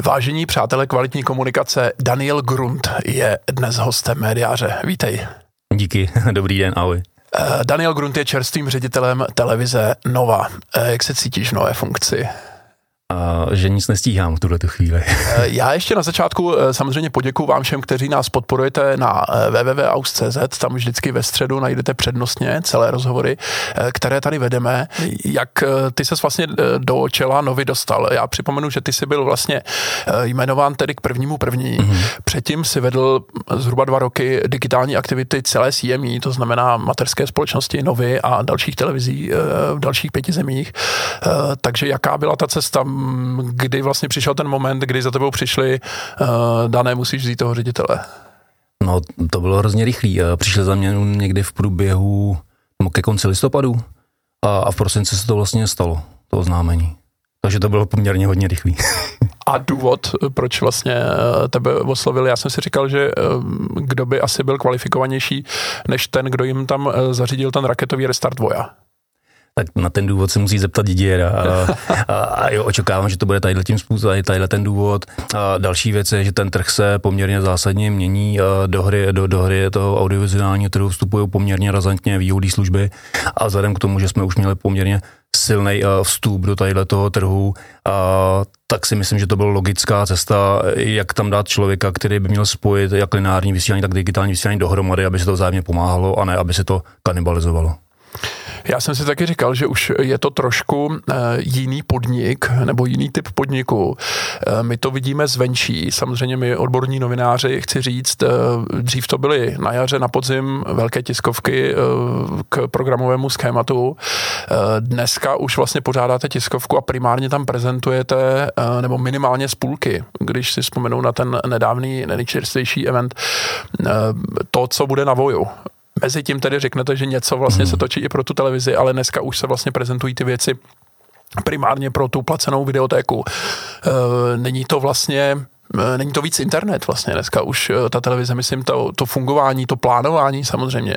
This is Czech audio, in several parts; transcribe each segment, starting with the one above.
Vážení přátelé kvalitní komunikace, Daniel Grunt je dnes hostem médiáře. Vítej. Díky, dobrý den, ahoj. Eh, Daniel Grunt je čerstvým ředitelem televize Nova. Eh, jak se cítíš v nové funkci? A že nic nestíhám v tuhle chvíli. Eh, já ještě na začátku eh, samozřejmě poděkuji vám všem, kteří nás podporujete na eh, www.aus.cz, tam vždycky ve středu najdete přednostně celé rozhovory, které tady vedeme. Jak ty ses vlastně do čela Novy dostal? Já připomenu, že ty jsi byl vlastně jmenován tedy k prvnímu první. Mm-hmm. Předtím si vedl zhruba dva roky digitální aktivity celé CME, to znamená materské společnosti Novy a dalších televizí v dalších pěti zemích. Takže jaká byla ta cesta? Kdy vlastně přišel ten moment, kdy za tebou přišli, uh, dané musíš vzít toho ředitele? No, to bylo hrozně rychlý. Přišli za mě někdy v průběhu, no, ke konci listopadu a, a v prosinci se to vlastně stalo, to oznámení. Takže to bylo poměrně hodně rychlý. A důvod, proč vlastně eh, tebe oslovili, já jsem si říkal, že eh, kdo by asi byl kvalifikovanější než ten, kdo jim tam zařídil ten raketový restart Voja tak na ten důvod se musí zeptat Didiera. A, a, a jo, očekávám, že to bude tadyhle tím způsobem, tadyhle ten důvod. A další věc je, že ten trh se poměrně zásadně mění. Do hry, do, do hry toho audiovizuálního trhu vstupují poměrně razantně výhodné služby a vzhledem k tomu, že jsme už měli poměrně silný vstup do tadyhle toho trhu, a tak si myslím, že to byla logická cesta, jak tam dát člověka, který by měl spojit jak lineární vysílání, tak digitální vysílání dohromady, aby se to vzájemně pomáhalo a ne, aby se to kanibalizovalo. Já jsem si taky říkal, že už je to trošku eh, jiný podnik nebo jiný typ podniku. Eh, my to vidíme zvenčí. Samozřejmě my odborní novináři, chci říct, eh, dřív to byly na jaře, na podzim velké tiskovky k programovému schématu. Dneska už vlastně pořádáte tiskovku a primárně tam prezentujete, nebo minimálně z půlky, když si vzpomenu na ten nedávný, nejčerstvější event, to, co bude na Voju. Mezi tím tedy řeknete, že něco vlastně se točí i pro tu televizi, ale dneska už se vlastně prezentují ty věci primárně pro tu placenou videotéku. E, není to vlastně e, Není to víc internet vlastně dneska už e, ta televize, myslím, to, to fungování, to plánování samozřejmě.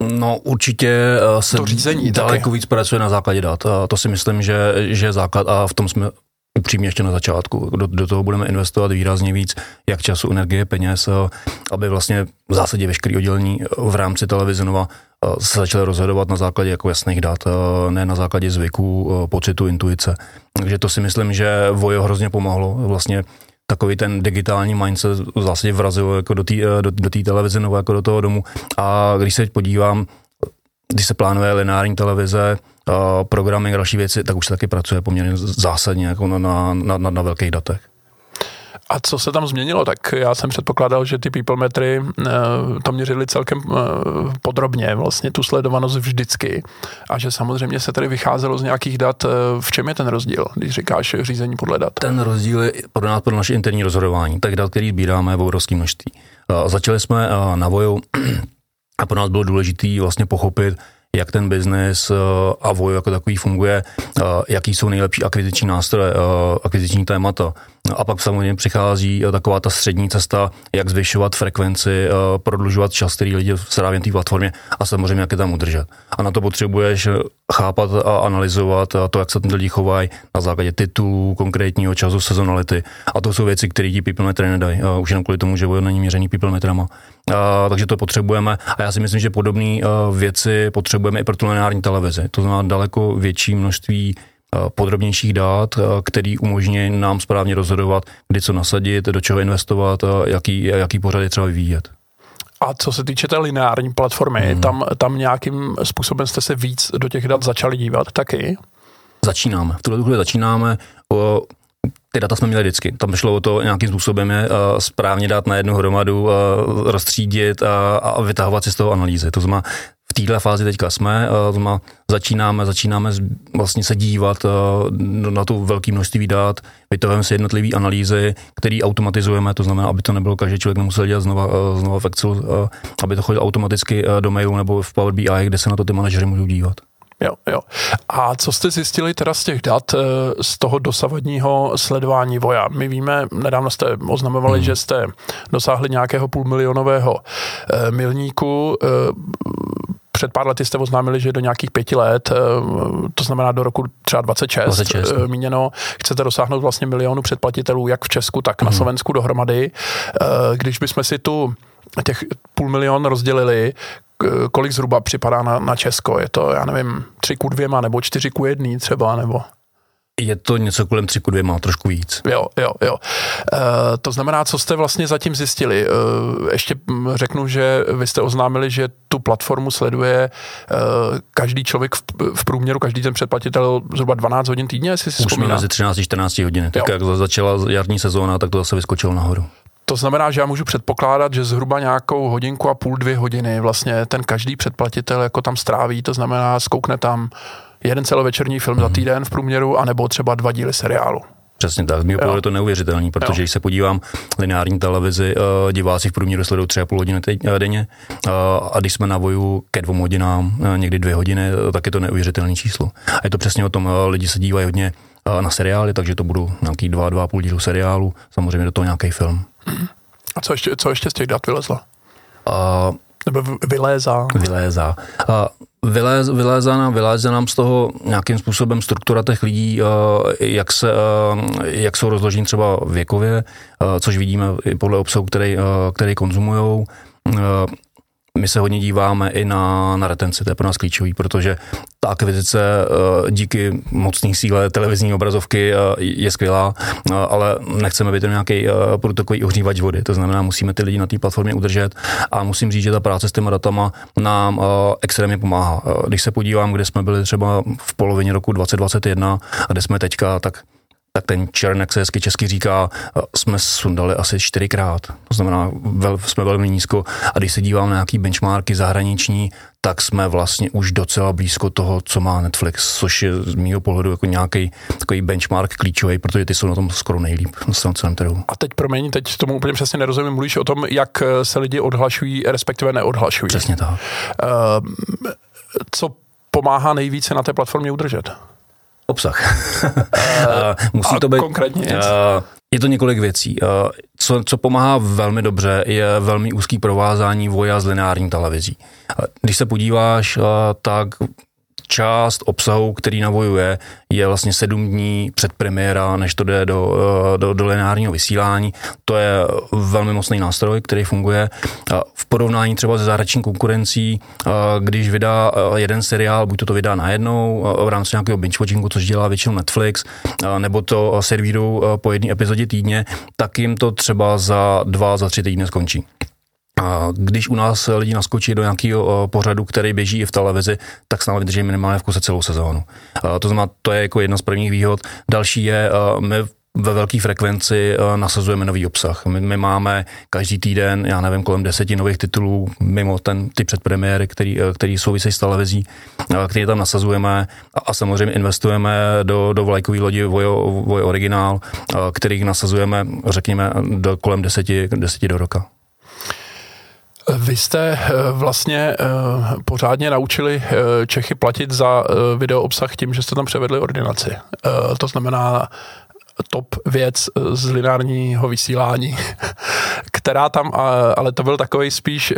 No určitě se to řízení daleko taky. víc pracuje na základě dat. A to si myslím, že, že je základ a v tom jsme upřímně ještě na začátku. Do, do toho budeme investovat výrazně víc, jak času, energie, peněz, aby vlastně v zásadě veškerý oddělení v rámci televize Nova se začaly rozhodovat na základě jako jasných dat, ne na základě zvyků, pocitu, intuice. Takže to si myslím, že Vojo hrozně pomohlo. Vlastně takový ten digitální mindset v zásadě vrazil jako do té do, do televize Nova, jako do toho domu. A když se teď podívám, když se plánuje lineární televize, uh, programming a další věci, tak už se taky pracuje poměrně zásadně jako na, na, na, na velkých datech. A co se tam změnilo? Tak já jsem předpokládal, že ty people metry uh, to měřili celkem uh, podrobně, vlastně tu sledovanost vždycky. A že samozřejmě se tady vycházelo z nějakých dat. V čem je ten rozdíl, když říkáš řízení podle dat? Ten rozdíl je pro nás pro naše interní rozhodování. Tak dat, který sbíráme v obrovském množství. Začali jsme na voju a pro nás bylo důležité vlastně pochopit, jak ten biznes eh, a voj jako takový funguje, eh, jaký jsou nejlepší akviziční nástroje, eh, akviziční témata. A pak samozřejmě přichází taková ta střední cesta, jak zvyšovat frekvenci, prodlužovat čas, který lidi stráví na té platformě a samozřejmě jak je tam udržet. A na to potřebuješ chápat a analyzovat to, jak se ten lidi chovají na základě titulů, konkrétního času, sezonality. A to jsou věci, které ti people metry nedají. Už jenom kvůli tomu, že není měřený people metrama. A, takže to potřebujeme. A já si myslím, že podobné věci potřebujeme i pro tu lineární televizi. To znamená daleko větší množství podrobnějších dát, který umožní nám správně rozhodovat, kdy co nasadit, do čeho investovat, jaký, jaký pořad je třeba vyvíjet. A co se týče té lineární platformy, mm. tam, tam nějakým způsobem jste se víc do těch dat začali dívat taky? Začínáme. V tuhle chvíli začínáme. Ty data jsme měli vždycky. Tam šlo o to nějakým způsobem je uh, správně dát na jednu hromadu, uh, rozstřídit a, a vytahovat si z toho analýzy. To znamená, v této fázi teďka jsme, uh, to znamená, začínáme, začínáme vlastně se dívat na to velké množství dat, vytahujeme si jednotlivé analýzy, které automatizujeme, to znamená, aby to nebylo každý člověk nemusel dělat znova, znova v Excel, uh, aby to chodilo automaticky do mailu nebo v Power BI, kde se na to ty manažery můžou dívat. Jo, jo. A co jste zjistili teda z těch dat, eh, z toho dosavadního sledování voja? My víme, nedávno jste oznamovali, hmm. že jste dosáhli nějakého půlmilionového eh, milníku. Eh, před pár lety jste oznámili, že do nějakých pěti let, to znamená do roku třeba 26, 26. míněno, chcete dosáhnout vlastně milionu předplatitelů, jak v Česku, tak hmm. na. Slovensku dohromady. Když bychom si tu těch půl milion rozdělili, kolik zhruba připadá na, na Česko? Je to, já nevím, tři ku dvěma, nebo čtyři ku jedný třeba, nebo... Je to něco kolem tři ku dvěma, trošku víc. Jo, jo, jo. E, to znamená, co jste vlastně zatím zjistili? E, ještě řeknu, že vy jste oznámili, že tu platformu sleduje e, každý člověk v, v průměru, každý ten předplatitel zhruba 12 hodin týdně, jestli si Už vzpomíná. mezi 13 14 hodiny. Tak jo. jak začala jarní sezóna, tak to zase vyskočilo nahoru. To znamená, že já můžu předpokládat, že zhruba nějakou hodinku a půl, dvě hodiny vlastně ten každý předplatitel jako tam stráví, to znamená skoukne tam jeden celovečerní film za mhm. týden v průměru, anebo třeba dva díly seriálu. Přesně tak, z mého pohledu je to neuvěřitelný, protože jo. když se podívám lineární televizi, uh, diváci v průměru sledují tři a půl hodiny uh, denně uh, a když jsme na voju ke dvou hodinám, někdy dvě hodiny, tak je to neuvěřitelné číslo. A je to přesně o tom, lidi se dívají hodně na seriály, takže to budou nějaký dva, dva a půl dílu seriálu, samozřejmě do toho nějaký film. A co ještě, co ještě z těch dat vylezlo? Uh, Nebo vylézá? Vylézá. Uh, vyléz, vylézá nám, vyléze nám z toho nějakým způsobem struktura těch lidí, uh, jak, se, uh, jak jsou rozložení třeba věkově, uh, což vidíme i podle obsahu, který, uh, který konzumují. My se hodně díváme i na, na retenci, to je pro nás klíčový, protože ta akvizice eh, díky mocné síle televizní obrazovky eh, je skvělá, eh, ale nechceme být nějaký průtokový ohřívač vody. To znamená, musíme ty lidi na té platformě udržet a musím říct, že ta práce s těma datama nám extrémně pomáhá. Když se podívám, kde jsme byli třeba v polovině roku 2021 a kde jsme teďka, tak tak ten čern, jak se hezky česky říká, jsme sundali asi čtyřikrát. To znamená, vel, jsme velmi nízko. A když se dívám na nějaký benchmarky zahraniční, tak jsme vlastně už docela blízko toho, co má Netflix, což je z mého pohledu jako nějaký takový benchmark klíčový, protože ty jsou na tom skoro nejlíp na celém trhu. A teď promiň, teď tomu úplně přesně nerozumím, mluvíš o tom, jak se lidi odhlašují, respektive neodhlašují. Přesně tak. Uh, co pomáhá nejvíce na té platformě udržet? Obsah. Uh, Musí to být... Konkrétně uh, je to několik věcí. Uh, co, co pomáhá velmi dobře, je velmi úzký provázání voja s lineární televizí. Když se podíváš, uh, tak část obsahu, který navojuje, je vlastně sedm dní před premiéra, než to jde do, eh, do, do lineárního vysílání. To je velmi mocný nástroj, který funguje. V porovnání třeba se zahraniční konkurencí, eh, když vydá eh, jeden seriál, buď to, to vydá najednou v rámci nějakého binge-watchingu, což dělá většinou Netflix, nebo to servírují po jedné epizodě týdně, tak jim to třeba za dva, za tři týdny skončí. A když u nás lidi naskočí do nějakého pořadu, který běží i v televizi, tak s námi vydrží minimálně v kuse celou sezónu. To znamená, to je jako jedna z prvních výhod. Další je, my ve velké frekvenci nasazujeme nový obsah. My, my máme každý týden, já nevím, kolem deseti nových titulů, mimo ten, ty předpremiéry, který, který souvisí s televizí, který tam nasazujeme a, a samozřejmě investujeme do, do vlajkové lodi Vojo, Vojo Originál, kterých nasazujeme, řekněme, do, kolem deseti, deseti do roka. Vy jste eh, vlastně eh, pořádně naučili eh, Čechy platit za video obsah tím, že jste tam převedli ordinaci. To znamená top věc z lineárního vysílání, která tam, ale to byl takový spíš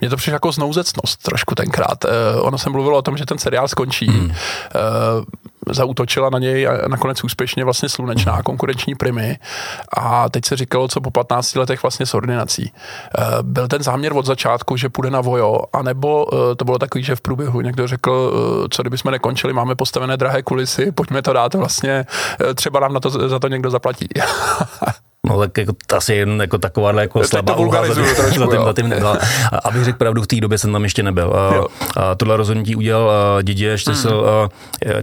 mě to přišlo jako znouzecnost trošku tenkrát. ono se mluvilo o tom, že ten seriál skončí. Hmm zautočila na něj a nakonec úspěšně vlastně slunečná konkurenční primy a teď se říkalo, co po 15 letech vlastně s ordinací. Eh, byl ten záměr od začátku, že půjde na vojo, anebo eh, to bylo takový, že v průběhu někdo řekl, eh, co kdyby jsme nekončili, máme postavené drahé kulisy, pojďme to dát vlastně, třeba nám na to, za to někdo zaplatí. No tak jako, asi jen jako taková jako slabá úha za, trošku, za, tím, za tím nebyla. A abych řekl pravdu, v té době jsem tam ještě nebyl. A, a tohle rozhodnutí udělal dítě ještě mm. se,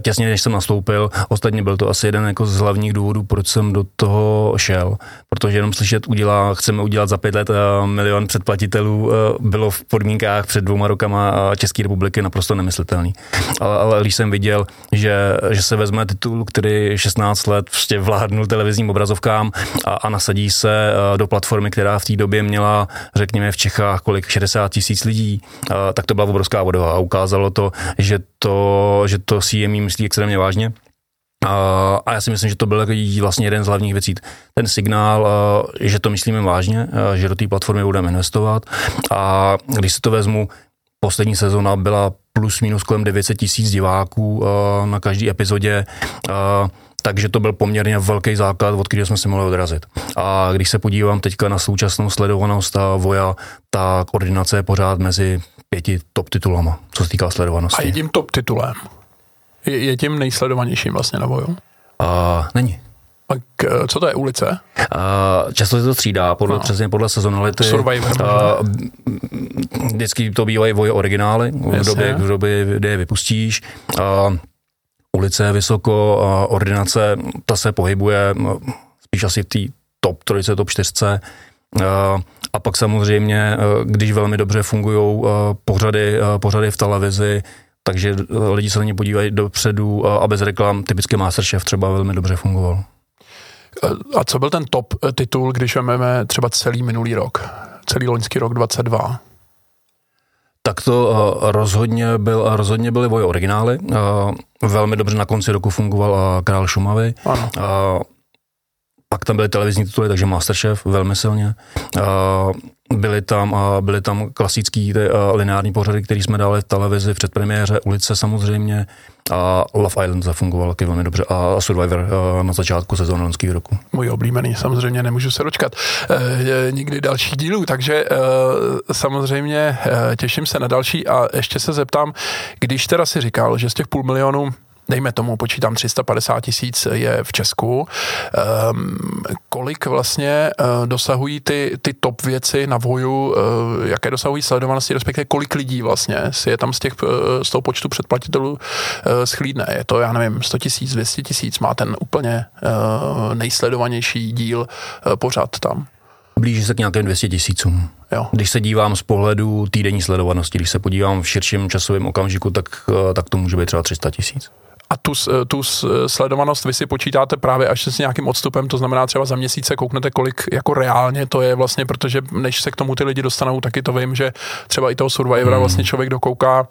těsně než jsem nastoupil. Ostatně byl to asi jeden jako z hlavních důvodů, proč jsem do toho šel. Protože jenom slyšet, udělá, chceme udělat za pět let milion předplatitelů, bylo v podmínkách před dvouma rokama České republiky naprosto nemyslitelný. Ale, ale když jsem viděl, že, že se vezme titul, který 16 let prostě vládnul televizním obrazovkám a, a nasadí se eh, do platformy, která v té době měla, řekněme, v Čechách kolik 60 tisíc lidí, eh, tak to byla obrovská vodova a ukázalo to, že to, že to CME myslí extrémně vážně. A já si myslím, že to byl vlastně jeden z hlavních věcí. Ten signál, eh, že to myslíme vážně, že do té platformy budeme investovat. A když si to vezmu, poslední sezona byla plus minus kolem 900 tisíc diváků na každý epizodě takže to byl poměrně velký základ, od kterého jsme si mohli odrazit. A když se podívám teďka na současnou sledovanost a Voja, tak ordinace je pořád mezi pěti top titulama, co se týká sledovanosti. A jedním top titulem? Je, je tím nejsledovanějším vlastně na Voju? A, není. Tak co to je ulice? Uh, často se to střídá, podle, no. přesně podle sezonality. Survivor. Uh, vždycky to bývají voje originály, v době, v době, kdy je vypustíš. Uh, ulice je vysoko, ordinace, ta se pohybuje spíš asi v té top trojce, top čtyřce. A pak samozřejmě, když velmi dobře fungují pořady, pořady v televizi, takže lidi se na ně podívají dopředu a bez reklam, typicky Masterchef třeba velmi dobře fungoval. A co byl ten top titul, když máme třeba celý minulý rok, celý loňský rok 22? Tak to uh, rozhodně, byl, rozhodně byly voje originály. Uh, velmi dobře na konci roku fungoval Král Šumavy. Ano. Pak tam byly televizní tituly, takže Masterchef velmi silně. Byly tam, uh, byly tam klasický ty, lineární pořady, které jsme dali v televizi v předpremiéře, ulice samozřejmě. A Love Island zafungoval taky velmi dobře a Survivor na začátku sezóny loňského roku. Můj oblíbený, samozřejmě nemůžu se dočkat e, nikdy další dílů, takže e, samozřejmě e, těším se na další a ještě se zeptám, když teda si říkal, že z těch půl milionu dejme tomu, počítám 350 tisíc je v Česku. Um, kolik vlastně uh, dosahují ty, ty top věci na voju, uh, jaké dosahují sledovanosti, respektive kolik lidí vlastně si je tam z, těch, uh, z toho počtu předplatitelů uh, schlídne. Je to, já nevím, 100 tisíc, 200 tisíc, má ten úplně uh, nejsledovanější díl uh, pořád tam. Blíží se k nějakým 200 tisícům. Jo. Když se dívám z pohledu týdenní sledovanosti, když se podívám v širším časovém okamžiku, tak, tak to může být třeba 300 tisíc a tu, tu sledovanost vy si počítáte právě až s nějakým odstupem, to znamená třeba za měsíce kouknete, kolik jako reálně to je vlastně, protože než se k tomu ty lidi dostanou, taky to vím, že třeba i toho Survivora hmm. vlastně člověk dokouká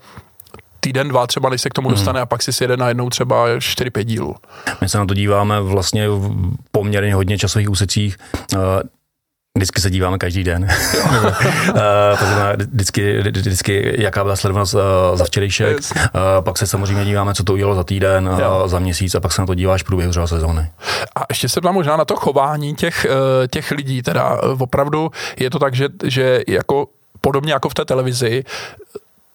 týden, dva třeba, než se k tomu hmm. dostane a pak si sjede najednou třeba 4-5 dílů. My se na to díváme vlastně v poměrně hodně časových úsecích. Vždycky se díváme každý den. Eh, to znamená vždycky, vždycky, jaká byla sledovanost uh, za včerejšek. Yes. Uh, pak se samozřejmě díváme, co to udělalo za týden, uh, za měsíc a pak se na to díváš v průběhu třeba sezóny. A ještě se tam možná na to chování těch, těch lidí. Teda opravdu je to tak, že, že jako podobně jako v té televizi,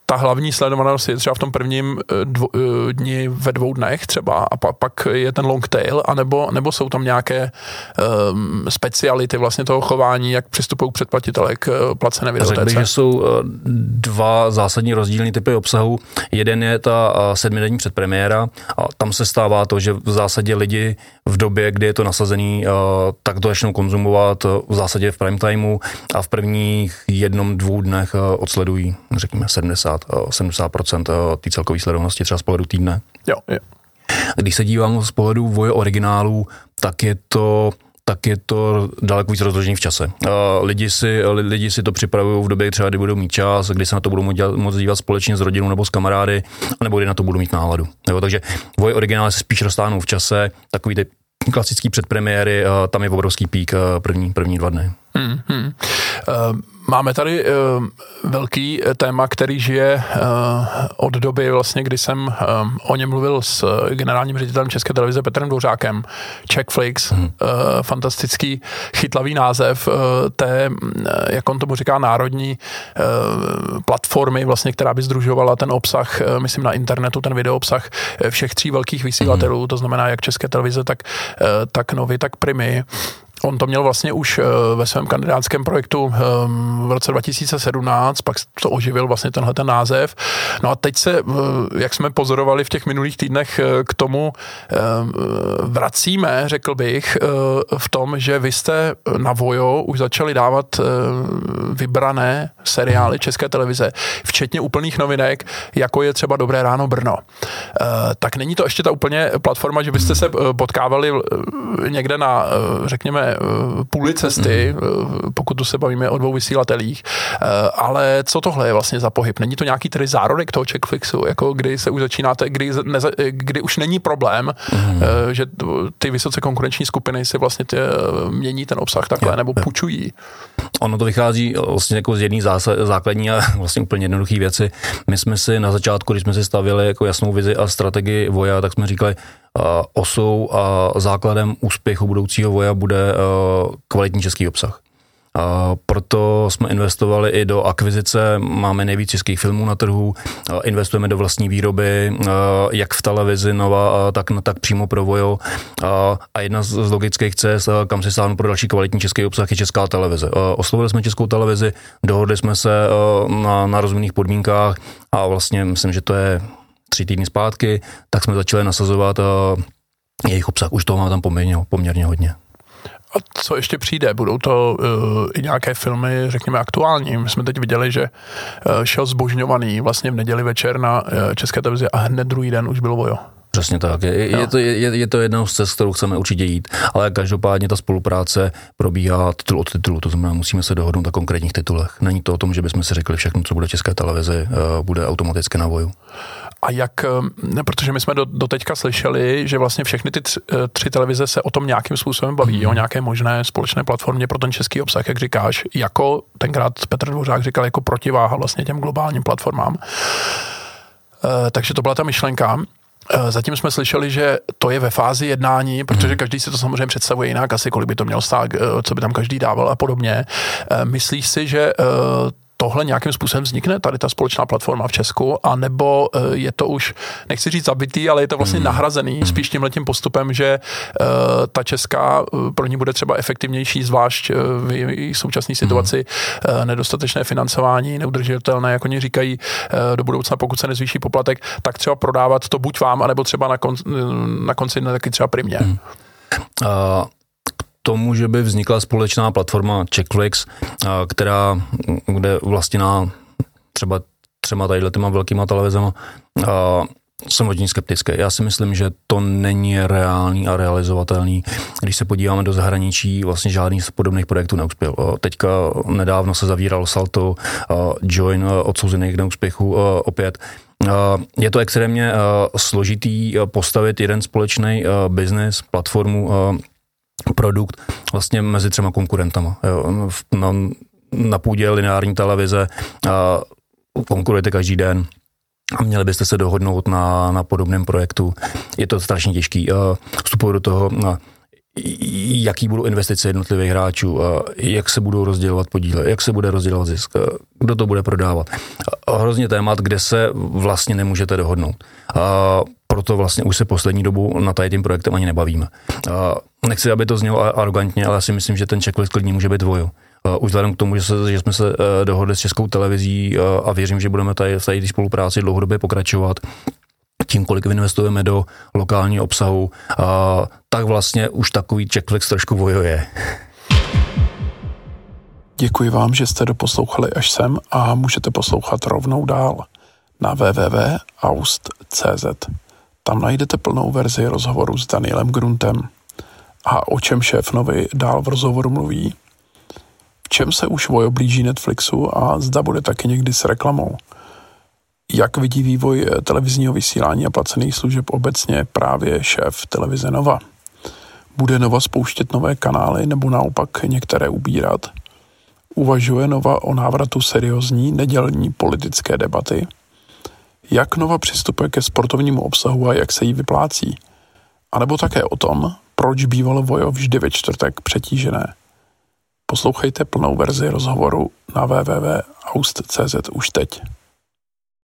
ta hlavní sledovanost je třeba v tom prvním eh, dvo, eh, dni ve dvou dnech třeba a pak, pak je ten long tail, anebo, nebo jsou tam nějaké um, speciality vlastně toho chování, jak přistupují předplatitelé k eh, placené videotece? Řekl bych, že jsou dva zásadní rozdílné typy obsahu. Jeden je ta sedmidenní předpremiéra a tam se stává to, že v zásadě lidi v době, kdy je to nasazený, tak to začnou konzumovat v zásadě v prime timeu a v prvních jednom, dvou dnech odsledují, řekněme, 70 70% eh, té celkové sledovanosti třeba z pohledu týdne. Jo, jo. Když se dívám z pohledu voje originálů, tak je to tak je to daleko víc rozložený v čase. Uh, lidi, si, lidi si to připravují v době, třeba kdy budou mít čas, kdy se na to budou moct dívat společně s rodinou nebo s kamarády, nebo kdy na to budou mít náladu. Nebo, takže voje originály se spíš roztáhnou v čase, takový ty klasický předpremiéry, tam je obrovský pík první, první dva dny. Mm-hmm. Uh, máme tady uh, velký téma, který žije uh, od doby, vlastně, kdy jsem o něm mluvil s generálním ředitelem České televize Petrem Dvořákem. Checkflix, mm. uh, fantastický chytlavý název uh, té, jak on tomu říká, národní uh, platformy, vlastně, která by združovala ten obsah, uh, myslím na internetu, ten videoobsah všech tří velkých vysílatelů, mm. to znamená jak České televize, tak, uh, tak Novy, tak Primy. On to měl vlastně už eh, ve svém kandidátském projektu ehm, v roce 2017, pak to oživil vlastně tenhle ten název. No a teď se, eh, jak jsme pozorovali v těch minulých týdnech, eh, k tomu vracíme, řekl bych, v tom, že vy jste na Vojo už začali dávat vybrané seriály České televize, včetně úplných novinek, jako je třeba Dobré ráno Brno. Tak není to ještě ta úplně platforma, že byste se potkávali někde na, řekněme, půli cesty, mm. pokud tu se bavíme o dvou vysílatelích, ale co tohle je vlastně za pohyb? Není to nějaký tedy zárodek toho checkflixu, jako kdy se už začínáte, kdy, neza, kdy už není problém, mm. že ty vysoce konkurenční skupiny si vlastně ty, mění ten obsah takhle, je, nebo je. půjčují? Ono to vychází vlastně jako z jedné základní a vlastně úplně jednoduché věci. My jsme si na začátku, když jsme si stavili jako jasnou vizi a strategii voja, tak jsme říkali, osou a základem úspěchu budoucího voja bude kvalitní český obsah. A proto jsme investovali i do akvizice, máme nejvíc českých filmů na trhu, investujeme do vlastní výroby, jak v televizi Nova, tak, tak přímo pro Vojo. A jedna z logických cest, kam si sáhnu pro další kvalitní český obsah, je česká televize. Oslovili jsme českou televizi, dohodli jsme se na, na rozumných podmínkách a vlastně myslím, že to je tři týdny zpátky, tak jsme začali nasazovat jejich obsah. Už toho mám tam poměrně, poměrně hodně. A co ještě přijde? Budou to uh, i nějaké filmy, řekněme, aktuální. My jsme teď viděli, že uh, šel zbožňovaný vlastně v neděli večer na uh, České televizi a hned druhý den už bylo vojo. Přesně tak. Je, je, to, je, je to jedna z cest, kterou chceme určitě jít, ale každopádně ta spolupráce probíhá titul od titulu, to znamená, musíme se dohodnout na konkrétních titulech. Není to o tom, že bychom si řekli všechno, co bude české televizi, bude automaticky na voju. A jak, ne, protože my jsme do, do teďka slyšeli, že vlastně všechny ty tři, eh, tři televize se o tom nějakým způsobem baví, mm. o nějaké možné společné platformě pro ten český obsah, jak říkáš, jako tenkrát Petr Dvořák říkal, jako protiváha vlastně těm globálním platformám. E, takže to byla ta myšlenka. Eh, zatím jsme slyšeli, že to je ve fázi jednání, protože mhm. každý si to samozřejmě představuje jinak, asi kolik by to mělo stát, co by tam každý dával a podobně. Myslíš si, že tohle nějakým způsobem vznikne, tady ta společná platforma v Česku, a nebo eh, je to už, nechci říct zabitý, ale je to vlastně hmm. nahrazený hmm. spíš tímhletím postupem, že uh, ta česká uh, pro ní bude třeba efektivnější, zvlášť v její současné situaci uh, nedostatečné financování, neudržitelné, jak oni říkají, do budoucna, pokud se nezvýší poplatek, tak třeba prodávat to buď vám, anebo třeba na, kon, na konci taky třeba primě. Hmm. Uh, tomu, že by vznikla společná platforma Checkflix, která, kde vlastně na třeba třema tady těma velkýma televizema, jsem hodně skeptický. Já si myslím, že to není reálný a realizovatelný. Když se podíváme do zahraničí, vlastně žádný z podobných projektů neuspěl. Teďka nedávno se zavíral Salto, Join odsouzený k neúspěchu opět. Je to extrémně složitý postavit jeden společný business, platformu produkt vlastně mezi třema konkurentama. Jo. Na, na půdě lineární televize a konkurujete každý den a měli byste se dohodnout na, na podobném projektu. Je to strašně těžký. Vstupuji do toho, jaký budou investice jednotlivých hráčů, jak se budou rozdělovat podíle, jak se bude rozdělovat zisk, kdo to bude prodávat. Hrozně témat, kde se vlastně nemůžete dohodnout. Proto vlastně už se poslední dobu na tady tím projektem ani nebavíme. Nechci, aby to znělo arrogantně, ale já si myslím, že ten checklist klidně může být dvoju. Už vzhledem k tomu, že, se, že jsme se e, dohodli s Českou televizí a věřím, že budeme tady v té spolupráci dlouhodobě pokračovat, tím, kolik investujeme do lokálního obsahu, tak vlastně už takový checklist trošku vojuje. Děkuji vám, že jste doposlouchali až sem a můžete poslouchat rovnou dál na www.aust.cz. Tam najdete plnou verzi rozhovoru s Danielem Gruntem. A o čem šéf Novy dál v rozhovoru mluví? V čem se už Vojo blíží Netflixu a zda bude taky někdy s reklamou? Jak vidí vývoj televizního vysílání a placených služeb obecně právě šéf televize Nova? Bude Nova spouštět nové kanály nebo naopak některé ubírat? Uvažuje Nova o návratu seriózní nedělní politické debaty? Jak Nova přistupuje ke sportovnímu obsahu a jak se jí vyplácí? A nebo také o tom, proč bývalo Vojo vždy ve čtvrtek přetížené. Poslouchejte plnou verzi rozhovoru na www.aust.cz už teď.